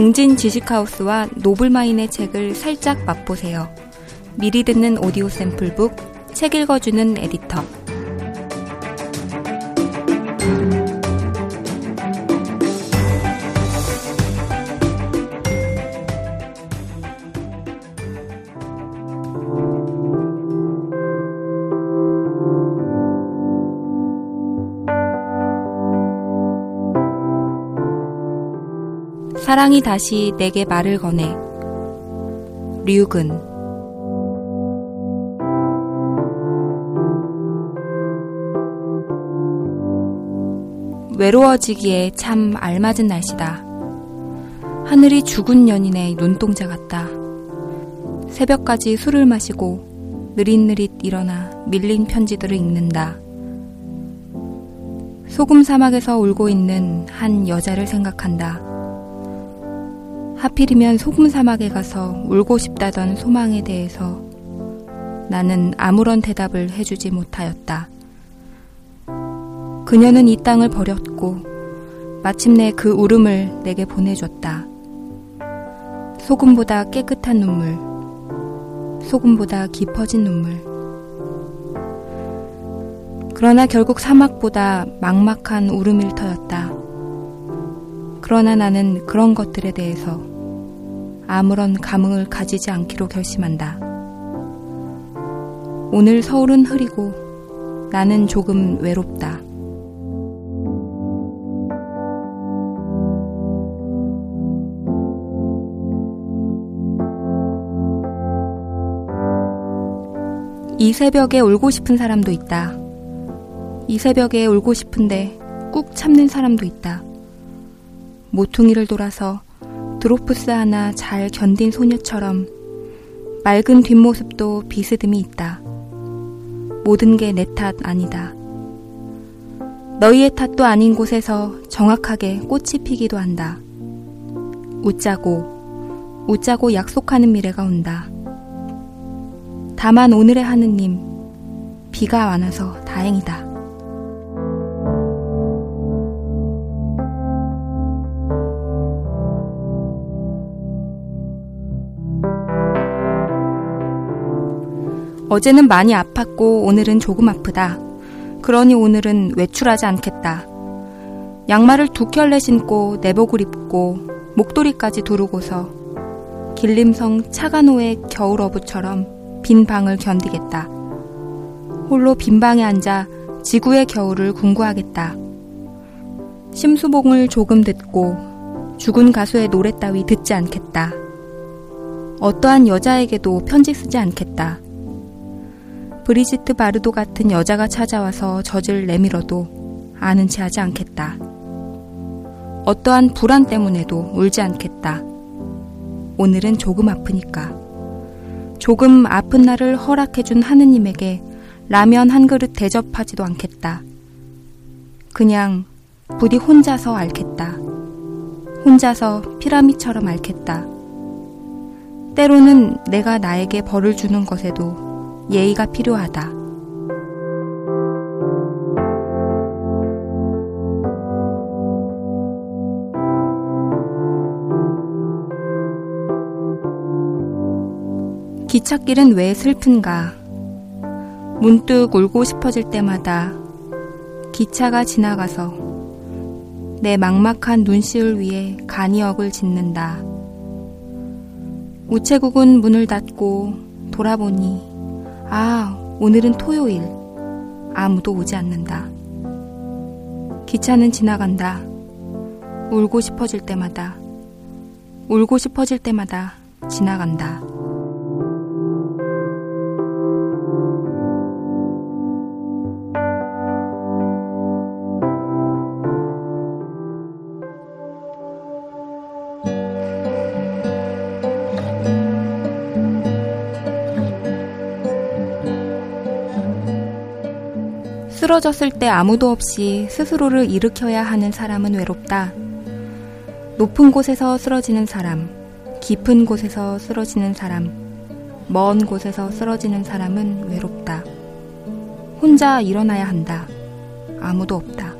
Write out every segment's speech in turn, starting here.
웅진 지식하우스와 노블마인의 책을 살짝 맛보세요. 미리 듣는 오디오 샘플북, 책 읽어주는 에디터. 사랑이 다시 내게 말을 거네. 류근 외로워지기에 참 알맞은 날씨다. 하늘이 죽은 연인의 눈동자 같다. 새벽까지 술을 마시고 느릿느릿 일어나 밀린 편지들을 읽는다. 소금 사막에서 울고 있는 한 여자를 생각한다. 하필이면 소금 사막에 가서 울고 싶다던 소망에 대해서 나는 아무런 대답을 해주지 못하였다. 그녀는 이 땅을 버렸고 마침내 그 울음을 내게 보내줬다. 소금보다 깨끗한 눈물, 소금보다 깊어진 눈물. 그러나 결국 사막보다 막막한 울음일 터였다. 그러나 나는 그런 것들에 대해서 아무런 감흥을 가지지 않기로 결심한다. 오늘 서울은 흐리고 나는 조금 외롭다. 이 새벽에 울고 싶은 사람도 있다. 이 새벽에 울고 싶은데 꾹 참는 사람도 있다. 모퉁이를 돌아서 드로프스 하나 잘 견딘 소녀처럼 맑은 뒷모습도 비스듬히 있다. 모든 게 내 탓 아니다. 너희의 탓도 아닌 곳에서 정확하게 꽃이 피기도 한다. 웃자고, 웃자고 약속하는 미래가 온다. 다만 오늘의 하느님, 비가 많아서 다행이다. 어제는 많이 아팠고 오늘은 조금 아프다. 그러니 오늘은 외출하지 않겠다. 양말을 두 켤레 신고 내복을 입고 목도리까지 두르고서 길림성 차가노의 겨울어부처럼 빈 방을 견디겠다. 홀로 빈 방에 앉아 지구의 겨울을 궁구하겠다. 심수봉을 조금 듣고 죽은 가수의 노래 따위 듣지 않겠다. 어떠한 여자에게도 편지 쓰지 않겠다. 브리지트 바르도 같은 여자가 찾아와서 젖을 내밀어도 아는 체 하지 않겠다. 어떠한 불안 때문에도 울지 않겠다. 오늘은 조금 아프니까. 조금 아픈 날을 허락해준 하느님에게 라면 한 그릇 대접하지도 않겠다. 그냥 부디 혼자서 앓겠다. 혼자서 피라미처럼 앓겠다. 때로는 내가 나에게 벌을 주는 것에도 예의가 필요하다. 기찻길은 왜 슬픈가? 문득 울고 싶어질 때마다 기차가 지나가서 내 막막한 눈시울 위에 간이역을 짓는다. 우체국은 문을 닫고 돌아보니 아, 오늘은 토요일. 아무도 오지 않는다. 기차는 지나간다. 울고 싶어질 때마다, 울고 싶어질 때마다 지나간다. 쓰러졌을 때 아무도 없이 스스로를 일으켜야 하는 사람은 외롭다. 높은 곳에서 쓰러지는 사람, 깊은 곳에서 쓰러지는 사람, 먼 곳에서 쓰러지는 사람은 외롭다. 혼자 일어나야 한다. 아무도 없다.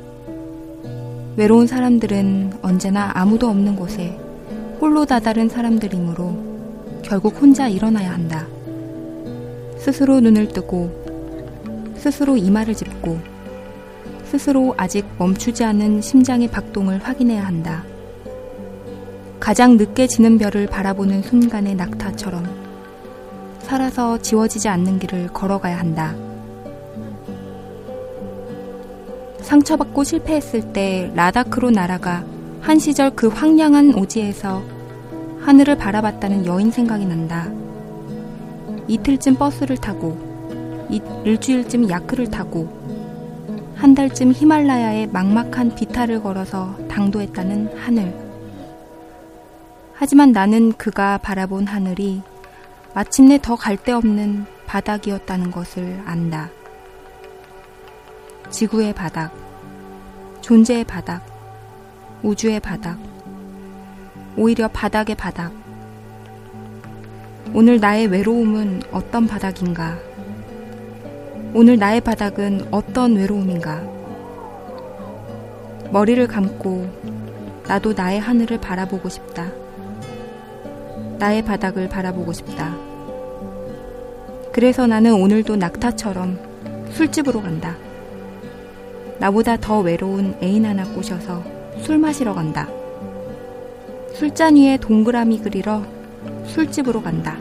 외로운 사람들은 언제나 아무도 없는 곳에 홀로 다다른 사람들이므로 결국 혼자 일어나야 한다. 스스로 눈을 뜨고, 스스로 이마를 짚고, 스스로 아직 멈추지 않은 심장의 박동을 확인해야 한다. 가장 늦게 지는 별을 바라보는 순간의 낙타처럼 살아서 지워지지 않는 길을 걸어가야 한다. 상처받고 실패했을 때 라다크로 날아가 한 시절 그 황량한 오지에서 하늘을 바라봤다는 여인 생각이 난다. 이틀쯤 버스를 타고, 일주일쯤 야크를 타고, 한 달쯤 히말라야의 막막한 비탈을 걸어서 당도했다는 하늘. 하지만 나는 그가 바라본 하늘이 마침내 더 갈 데 없는 바닥이었다는 것을 안다. 지구의 바닥, 존재의 바닥, 우주의 바닥, 오히려 바닥의 바닥. 오늘 나의 외로움은 어떤 바닥인가? 오늘 나의 바닥은 어떤 외로움인가? 머리를 감고 나도 나의 하늘을 바라보고 싶다. 나의 바닥을 바라보고 싶다. 그래서 나는 오늘도 낙타처럼 술집으로 간다. 나보다 더 외로운 애인 하나 꼬셔서 술 마시러 간다. 술잔 위에 동그라미 그리러 술집으로 간다.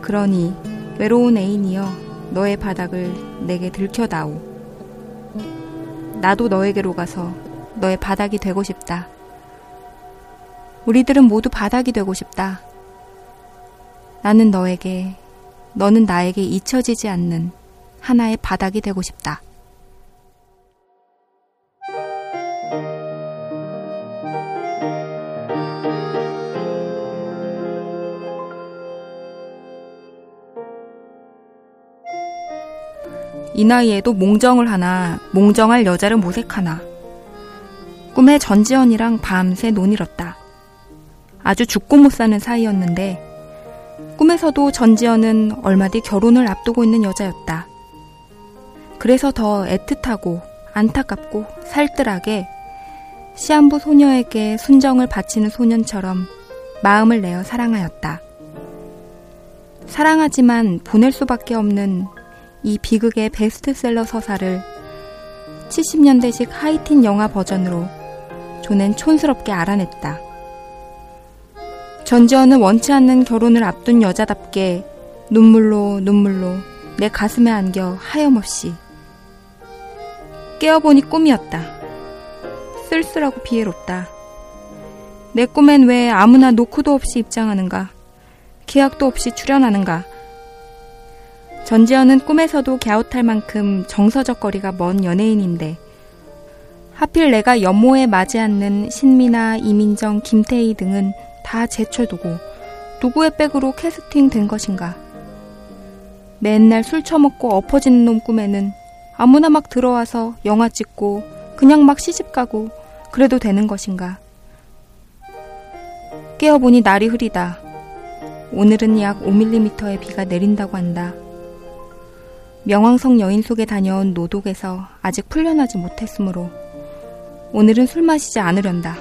그러니 외로운 애인이여 너의 바닥을 내게 들켜다오. 나도 너에게로 가서 너의 바닥이 되고 싶다. 우리들은 모두 바닥이 되고 싶다. 나는 너에게, 너는 나에게 잊혀지지 않는 하나의 바닥이 되고 싶다. 이 나이에도 몽정을 하나, 몽정할 여자를 모색하나. 꿈에 전지현이랑 밤새 논일었다. 아주 죽고 못 사는 사이였는데, 꿈에서도 전지현은 얼마 뒤 결혼을 앞두고 있는 여자였다. 그래서 더 애틋하고 안타깝고 살뜰하게 시한부 소녀에게 순정을 바치는 소년처럼 마음을 내어 사랑하였다. 사랑하지만 보낼 수밖에 없는 이 비극의 베스트셀러 서사를 70년대식 하이틴 영화 버전으로 존엔 촌스럽게 알아냈다. 전지현은 원치 않는 결혼을 앞둔 여자답게 눈물로 눈물로 내 가슴에 안겨 하염없이 깨어보니 꿈이었다. 쓸쓸하고 비애롭다. 내 꿈엔 왜 아무나 노크도 없이 입장하는가? 계약도 없이 출연하는가? 전지현은 꿈에서도 갸웃할 만큼 정서적 거리가 먼 연예인인데 하필 내가 연모에 맞지 않는 신미나 이민정, 김태희 등은 다 제쳐두고 누구의 백으로 캐스팅 된 것인가? 맨날 술 처먹고 엎어지는 놈 꿈에는 아무나 막 들어와서 영화 찍고 그냥 막 시집 가고 그래도 되는 것인가? 깨어보니 날이 흐리다. 오늘은 약 5mm의 비가 내린다고 한다. 명왕성 여인 속에 다녀온 노독에서 아직 풀려나지 못했으므로 오늘은 술 마시지 않으련다.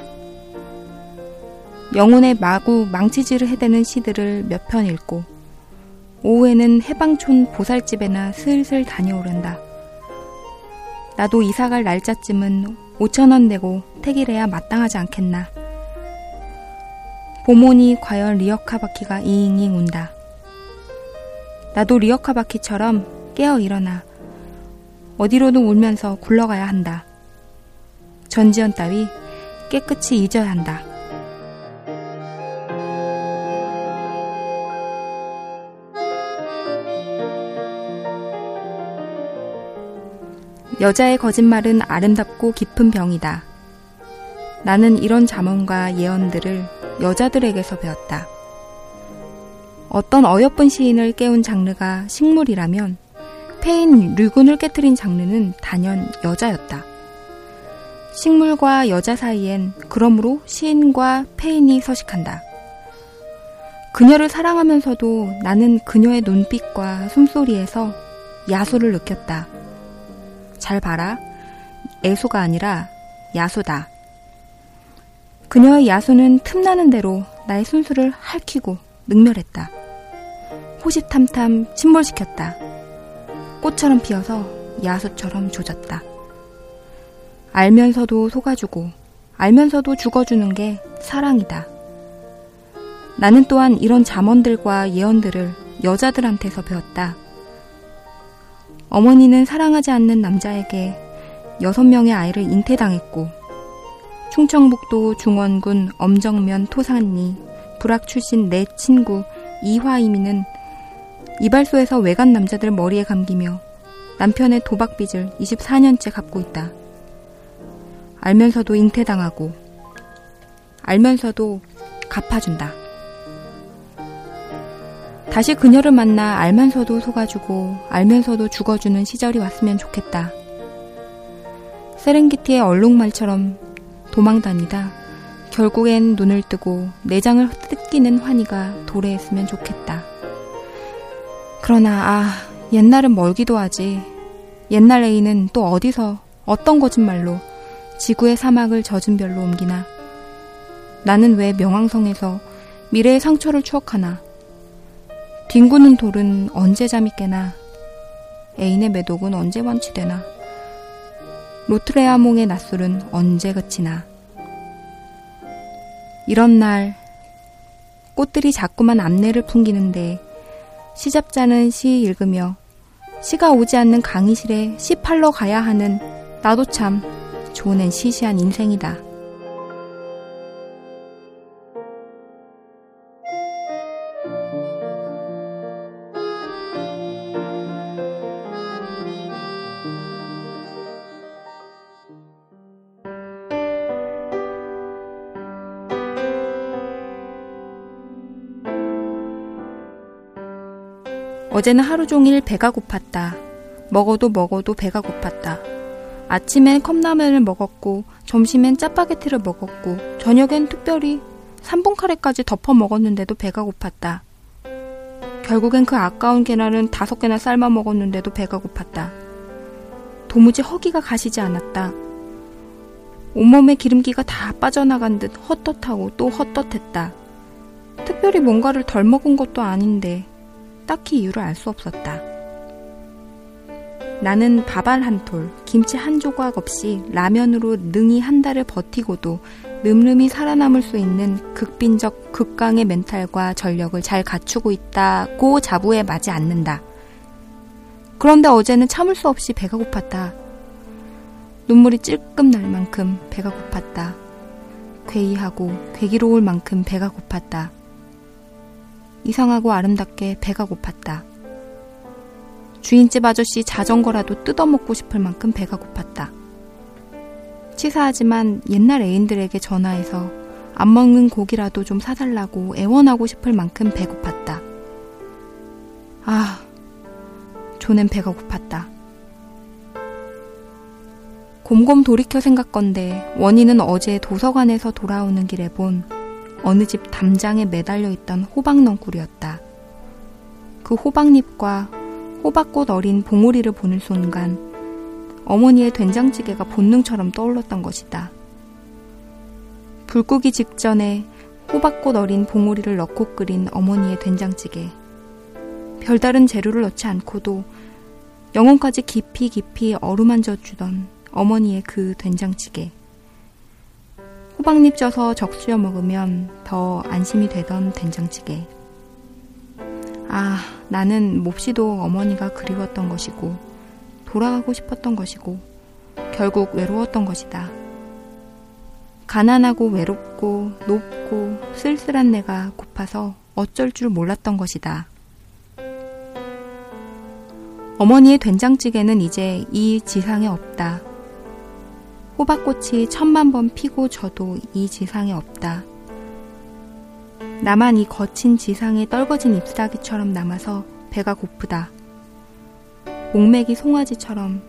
영혼의 마구 망치질을 해대는 시들을 몇 편 읽고 오후에는 해방촌 보살집에나 슬슬 다녀오른다. 나도 이사갈 날짜쯤은 5천원 내고 택일해야 마땅하지 않겠나. 보모니 과연 리어카 바퀴가 이잉잉 운다. 나도 리어카 바퀴처럼 깨어 일어나 어디로든 울면서 굴러가야 한다. 전지현 따위 깨끗이 잊어야 한다. 여자의 거짓말은 아름답고 깊은 병이다. 나는 이런 잠언과 예언들을 여자들에게서 배웠다. 어떤 어여쁜 시인을 깨운 장르가 식물이라면 폐인 류근을 깨뜨린 장르는 단연 여자였다. 식물과 여자 사이엔 그러므로 시인과 폐인이 서식한다. 그녀를 사랑하면서도 나는 그녀의 눈빛과 숨소리에서 야소를 느꼈다. 잘 봐라. 애소가 아니라 야소다. 그녀의 야소는 틈나는 대로 나의 순수를 핥히고 능멸했다. 호시탐탐 침몰시켰다. 꽃처럼 피어서 야수처럼 조졌다. 알면서도 속아주고 알면서도 죽어주는 게 사랑이다. 나는 또한 이런 잠언들과 예언들을 여자들한테서 배웠다. 어머니는 사랑하지 않는 남자에게 여섯 명의 아이를 잉태당했고 충청북도 중원군 엄정면 토산리 불악 출신 내 친구 이화이미는 이발소에서 외간 남자들 머리에 감기며 남편의 도박 빚을 24년째 갚고 있다. 알면서도 잉태당하고 알면서도 갚아준다. 다시 그녀를 만나 알면서도 속아주고 알면서도 죽어주는 시절이 왔으면 좋겠다. 세렝게티의 얼룩말처럼 도망다니다 결국엔 눈을 뜨고 내장을 뜯기는 환희가 도래했으면 좋겠다. 그러나 아 옛날은 멀기도 하지. 옛날 애인은 또 어디서 어떤 거짓말로 지구의 사막을 젖은 별로 옮기나. 나는 왜 명왕성에서 미래의 상처를 추억하나. 뒹구는 돌은 언제 잠이 깨나. 애인의 매독은 언제 완치되나. 로트레아몽의 낯술은 언제 그치나. 이런 날 꽃들이 자꾸만 암내를 풍기는데 시잡자는 시 읽으며 시가 오지 않는 강의실에 시 팔러 가야 하는 나도 참 좋은 앤 시시한 인생이다. 어제는 하루 종일 배가 고팠다. 먹어도 먹어도 배가 고팠다. 아침엔 컵라면을 먹었고, 점심엔 짜파게티를 먹었고, 저녁엔 특별히 3분 카레까지 덮어 먹었는데도 배가 고팠다. 결국엔 그 아까운 계란은 다섯 개나 삶아 먹었는데도 배가 고팠다. 도무지 허기가 가시지 않았다. 온몸에 기름기가 다 빠져나간 듯 헛헛하고 또 헛헛했다. 특별히 뭔가를 덜 먹은 것도 아닌데 딱히 이유를 알 수 없었다. 나는 밥알 한 톨, 김치 한 조각 없이 라면으로 능히 한 달을 버티고도 늠름히 살아남을 수 있는 극빈적 극강의 멘탈과 전력을 잘 갖추고 있다고 자부해 마지 않는다. 그런데 어제는 참을 수 없이 배가 고팠다. 눈물이 찔끔 날 만큼 배가 고팠다. 괴이하고 괴기로울 만큼 배가 고팠다. 이상하고 아름답게 배가 고팠다. 주인집 아저씨 자전거라도 뜯어먹고 싶을 만큼 배가 고팠다. 치사하지만 옛날 애인들에게 전화해서 안 먹는 고기라도 좀 사달라고 애원하고 싶을 만큼 배고팠다. 아, 조는 배가 고팠다. 곰곰 돌이켜 생각건데 원인은 어제 도서관에서 돌아오는 길에 본 어느 집 담장에 매달려 있던 호박넝쿨이었다. 그 호박잎과 호박꽃 어린 봉오리를 보는 순간 어머니의 된장찌개가 본능처럼 떠올랐던 것이다. 불 끄기 직전에 호박꽃 어린 봉오리를 넣고 끓인 어머니의 된장찌개. 별다른 재료를 넣지 않고도 영혼까지 깊이 깊이 어루만져 주던 어머니의 그 된장찌개. 호박잎 쪄서 적수여 먹으면 더 안심이 되던 된장찌개. 아, 나는 몹시도 어머니가 그리웠던 것이고, 돌아가고 싶었던 것이고, 결국 외로웠던 것이다. 가난하고 외롭고 높고 쓸쓸한 내가 고파서 어쩔 줄 몰랐던 것이다. 어머니의 된장찌개는 이제 이 지상에 없다. 호박꽃이 천만 번 피고 져도 이 지상에 없다. 나만 이 거친 지상에 떨궈진 잎사귀처럼 남아서 배가 고프다. 목맥이 송아지처럼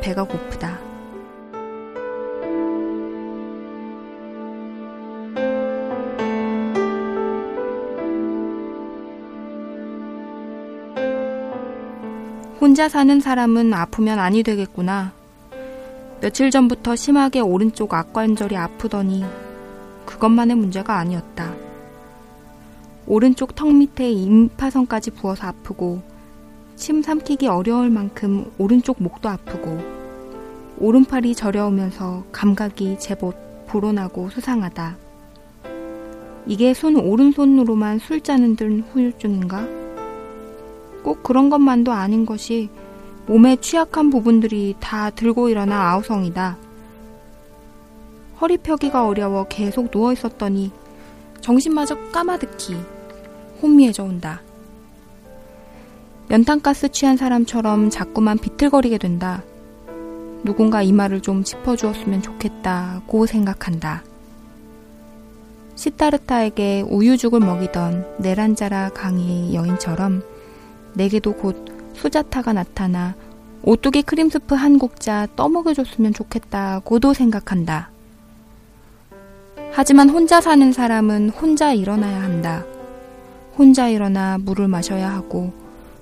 배가 고프다. 혼자 사는 사람은 아프면 아니 되겠구나. 며칠 전부터 심하게 오른쪽 악관절이 아프더니 그것만의 문제가 아니었다. 오른쪽 턱 밑에 임파선까지 부어서 아프고 침 삼키기 어려울 만큼 오른쪽 목도 아프고 오른팔이 저려오면서 감각이 제법 불어나고 수상하다. 이게 손 오른손으로만 술 짜는 듯 후유증인가? 꼭 그런 것만도 아닌 것이 몸의 취약한 부분들이 다 들고 일어나 아우성이다. 허리 펴기가 어려워 계속 누워 있었더니 정신마저 까마득히 혼미해져 온다. 연탄가스 취한 사람처럼 자꾸만 비틀거리게 된다. 누군가 이 말을 좀 짚어주었으면 좋겠다고 생각한다. 시타르타에게 우유죽을 먹이던 네란자라 강의 여인처럼 내게도 곧 수자타가 나타나 오뚜기 크림스프 한 국자 떠먹여줬으면 좋겠다고도 생각한다. 하지만 혼자 사는 사람은 혼자 일어나야 한다. 혼자 일어나 물을 마셔야 하고,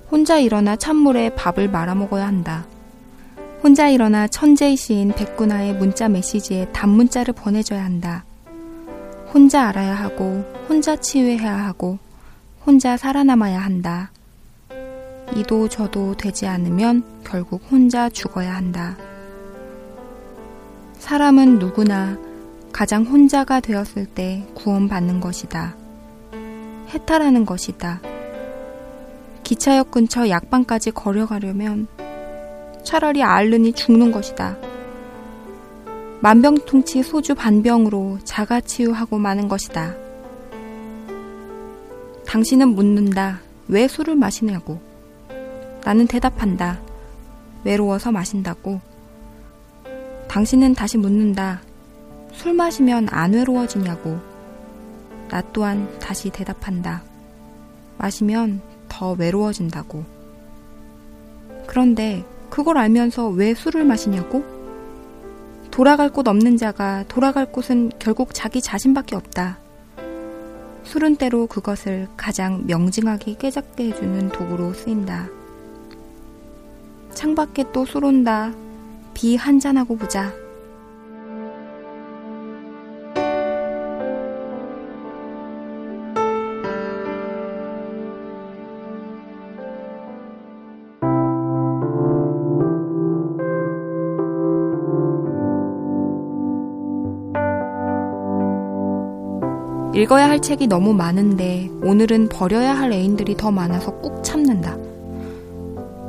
혼자 일어나 찬물에 밥을 말아 먹어야 한다. 혼자 일어나 시인 백구나의 문자 메시지에 단문자를 보내줘야 한다. 혼자 알아야 하고, 혼자 치유해야 하고, 혼자 살아남아야 한다. 이도 저도 되지 않으면 결국 혼자 죽어야 한다. 사람은 누구나 가장 혼자가 되었을 때 구원받는 것이다. 해탈하는 것이다. 기차역 근처 약방까지 걸어가려면 차라리 앓느니 죽는 것이다. 만병통치 소주 반병으로 자가치유하고 마는 것이다. 당신은 묻는다. 왜 술을 마시냐고. 나는 대답한다. 외로워서 마신다고. 당신은 다시 묻는다. 술 마시면 안 외로워지냐고. 나 또한 다시 대답한다. 마시면 더 외로워진다고. 그런데 그걸 알면서 왜 술을 마시냐고? 돌아갈 곳 없는 자가 돌아갈 곳은 결국 자기 자신밖에 없다. 술은 때로 그것을 가장 명징하게 깨닫게 해주는 도구로 쓰인다. 창밖에 또 술 온다. 비 한잔하고 보자. 읽어야 할 책이 너무 많은데 오늘은 버려야 할 애인들이 더 많아서 꾹 참는다.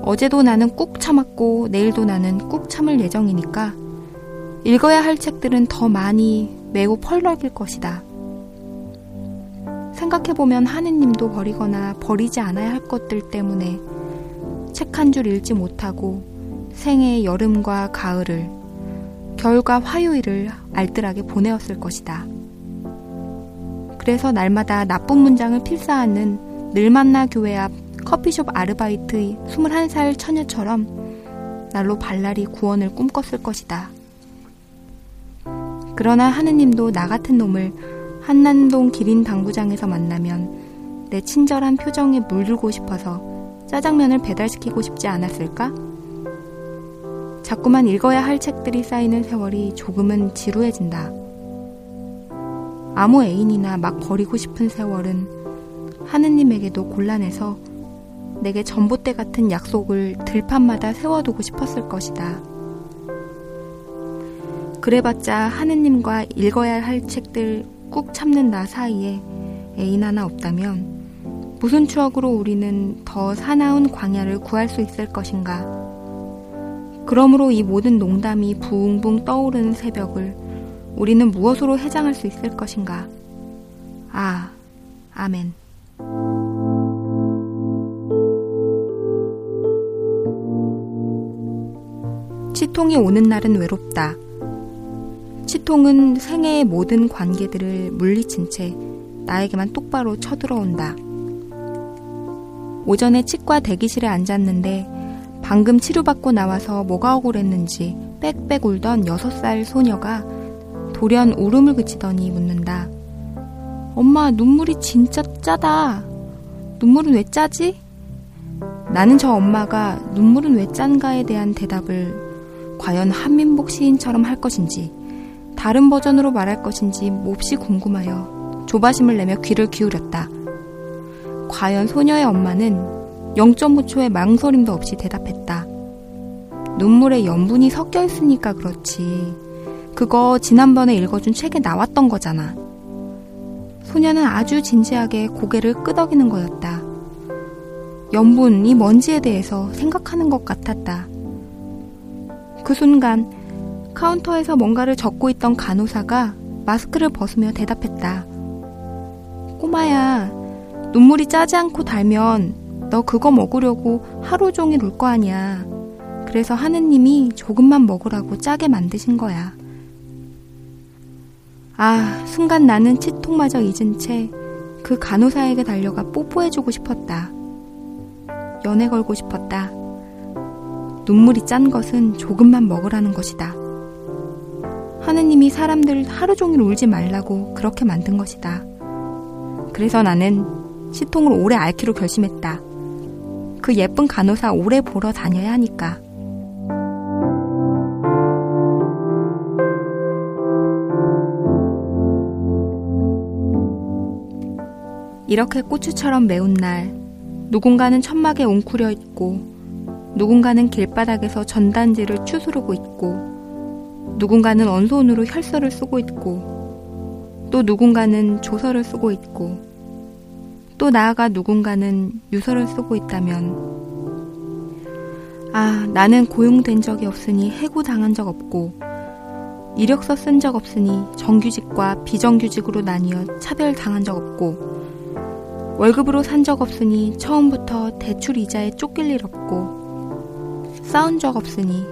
어제도 나는 꾹 참았고 내일도 나는 꾹 참을 예정이니까 읽어야 할 책들은 더 많이 매우 펄럭일 것이다. 생각해보면 하느님도 버리거나 버리지 않아야 할 것들 때문에 책 한 줄 읽지 못하고 생애 여름과 가을을 겨울과 화요일을 알뜰하게 보내었을 것이다. 그래서 날마다 나쁜 문장을 필사하는 늘 만나 교회 앞 커피숍 아르바이트의 21살 처녀처럼 날로 발랄이 구원을 꿈꿨을 것이다. 그러나 하느님도 나 같은 놈을 한남동 기린 당구장에서 만나면 내 친절한 표정에 물들고 싶어서 짜장면을 배달시키고 싶지 않았을까? 자꾸만 읽어야 할 책들이 쌓이는 세월이 조금은 지루해진다. 아무 애인이나 막 버리고 싶은 세월은 하느님에게도 곤란해서 내게 전봇대 같은 약속을 들판마다 세워두고 싶었을 것이다. 그래봤자 하느님과 읽어야 할 책들 꾹 참는 나 사이에 애인 하나 없다면 무슨 추억으로 우리는 더 사나운 광야를 구할 수 있을 것인가? 그러므로 이 모든 농담이 붕붕 떠오르는 새벽을 우리는 무엇으로 해장할 수 있을 것인가? 아, 아멘. 치통이 오는 날은 외롭다. 치통은 생애의 모든 관계들을 물리친 채 나에게만 똑바로 쳐들어온다. 오전에 치과 대기실에 앉았는데 방금 치료받고 나와서 뭐가 억울했는지 빽빽 울던 6살 소녀가 돌연 울음을 그치더니 묻는다. 엄마, 눈물이 진짜 짜다. 눈물은 왜 짜지? 나는 저 엄마가 눈물은 왜 짠가에 대한 대답을 과연 한민복 시인처럼 할 것인지 다른 버전으로 말할 것인지 몹시 궁금하여 조바심을 내며 귀를 기울였다. 과연 소녀의 엄마는 0.5초의 망설임도 없이 대답했다. 눈물에 염분이 섞여 있으니까 그렇지. 그거 지난번에 읽어준 책에 나왔던 거잖아. 소녀는 아주 진지하게 고개를 끄덕이는 거였다. 염분이 뭔지에 대해서 생각하는 것 같았다. 그 순간 카운터에서 뭔가를 적고 있던 간호사가 마스크를 벗으며 대답했다. 꼬마야, 눈물이 짜지 않고 달면 너 그거 먹으려고 하루 종일 울 거 아니야. 그래서 하느님이 조금만 먹으라고 짜게 만드신 거야. 아, 순간 나는 치통마저 잊은 채 그 간호사에게 달려가 뽀뽀해주고 싶었다. 연애 걸고 싶었다. 눈물이 짠 것은 조금만 먹으라는 것이다. 하느님이 사람들 하루 종일 울지 말라고 그렇게 만든 것이다. 그래서 나는 시통을 오래 앓기로 결심했다. 그 예쁜 간호사 오래 보러 다녀야 하니까. 이렇게 고추처럼 매운 날, 누군가는 천막에 웅크려 있고, 누군가는 길바닥에서 전단지를 추스르고 있고, 누군가는 언손으로 혈서를 쓰고 있고, 또 누군가는 조서를 쓰고 있고, 또 나아가 누군가는 유서를 쓰고 있다면, 아, 나는 고용된 적이 없으니 해고당한 적 없고, 이력서 쓴 적 없으니 정규직과 비정규직으로 나뉘어 차별당한 적 없고, 월급으로 산 적 없으니 처음부터 대출 이자에 쫓길 일 없고 싸운 적 없으니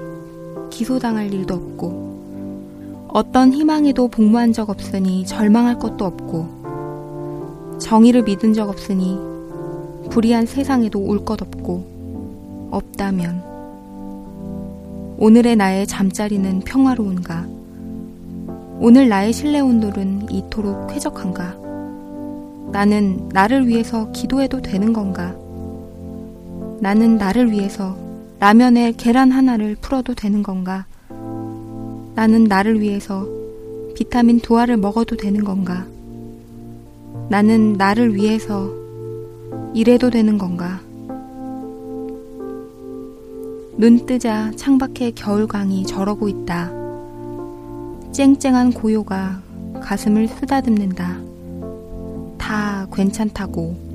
기소당할 일도 없고 어떤 희망에도 복무한 적 없으니 절망할 것도 없고 정의를 믿은 적 없으니 불의한 세상에도 울것 없고 없다면 오늘의 나의 잠자리는 평화로운가 오늘 나의 실내 온돌은 이토록 쾌적한가 나는 나를 위해서 기도해도 되는 건가? 나는 나를 위해서 라면에 계란 하나를 풀어도 되는 건가? 나는 나를 위해서 비타민 두 알을 먹어도 되는 건가? 나는 나를 위해서 이래도 되는 건가? 눈 뜨자 창밖에 겨울광이 저러고 있다. 쨍쨍한 고요가 가슴을 쓰다듬는다. 다 괜찮다고.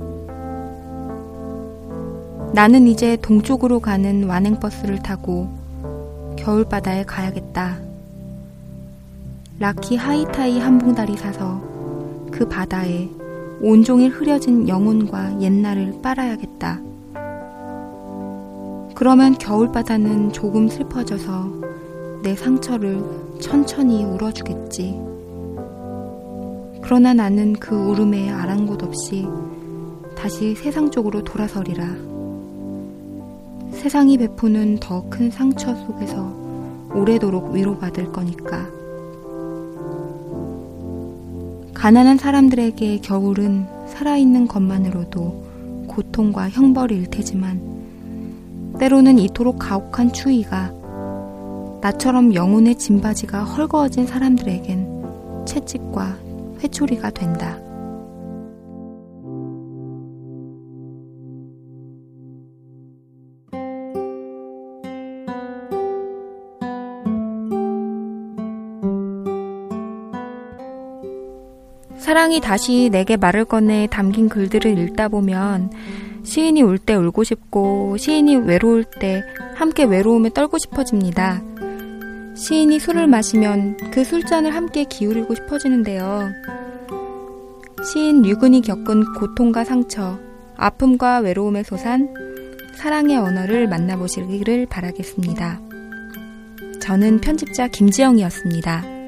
나는 이제 동쪽으로 가는 완행버스를 타고 겨울바다에 가야겠다. 라키 하이타이 한 봉다리 사서 그 바다에 온종일 흐려진 영혼과 옛날을 빨아야겠다. 그러면 겨울바다는 조금 슬퍼져서 내 상처를 천천히 울어주겠지. 그러나 나는 그 울음에 아랑곳 없이 다시 세상 쪽으로 돌아서리라. 세상이 베푸는 더 큰 상처 속에서 오래도록 위로받을 거니까. 가난한 사람들에게 겨울은 살아있는 것만으로도 고통과 형벌일 테지만, 때로는 이토록 가혹한 추위가 나처럼 영혼의 짐바지가 헐거워진 사람들에겐 채찍과 회초리가 된다. 사랑이 다시 내게 말을 꺼내 담긴 글들을 읽다 보면 시인이 울 때 울고 싶고 시인이 외로울 때 함께 외로움에 떨고 싶어집니다. 시인이 술을 마시면 그 술잔을 함께 기울이고 싶어지는데요. 시인 류근이 겪은 고통과 상처, 아픔과 외로움에 솟한 사랑의 언어를 만나보시기를 바라겠습니다. 저는 편집자 김지영이었습니다.